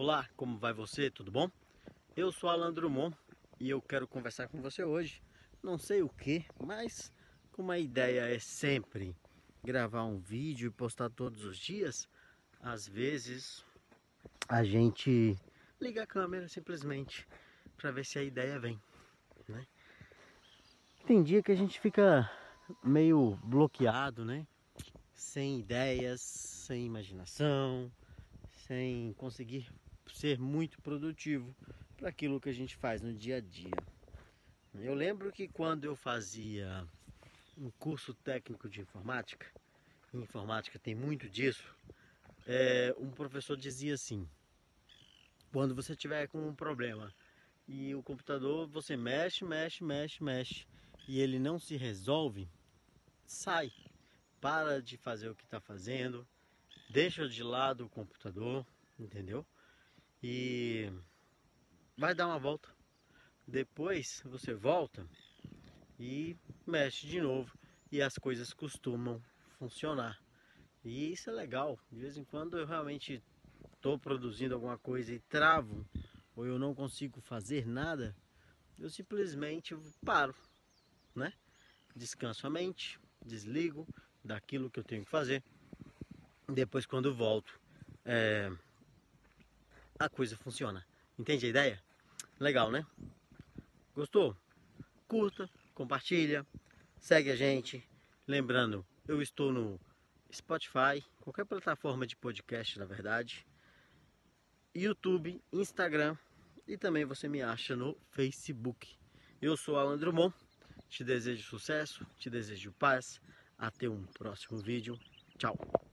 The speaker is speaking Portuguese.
Olá, como vai você? Tudo bom? Eu sou Alan Drummond e eu quero conversar com você hoje. Não sei o que, mas como a ideia é sempre gravar um vídeo e postar todos os dias, às vezes a gente liga a câmera simplesmente para ver se a ideia vem, né? Tem dia que a gente fica meio bloqueado, né? Sem ideias, sem imaginação, sem conseguir ser muito produtivo para aquilo que a gente faz no dia a dia. Eu lembro que quando eu fazia um curso técnico de informática, informática tem muito disso, é, um professor dizia assim: quando você tiver com um problema e o computador você mexe, mexe, mexe, mexe e ele não se resolve, sai, para de fazer o que está fazendo, deixa de lado o computador, entendeu? E vai dar uma volta. Depois você volta e mexe de novo e as coisas costumam funcionar. E isso é legal. De vez em quando eu realmente estou produzindo alguma coisa e travo ou eu não consigo fazer nada, eu simplesmente paro, né? Descanso a mente, desligo daquilo que eu tenho que fazer depois quando volto é, a coisa funciona. Entende a ideia? Legal, né? Gostou? Curta, compartilha, segue a gente. Lembrando, eu estou no Spotify, qualquer plataforma de podcast, na verdade. YouTube, Instagram e também você me acha no Facebook. Eu sou Alan Drummond, te desejo sucesso, te desejo paz. Até um próximo vídeo. Tchau!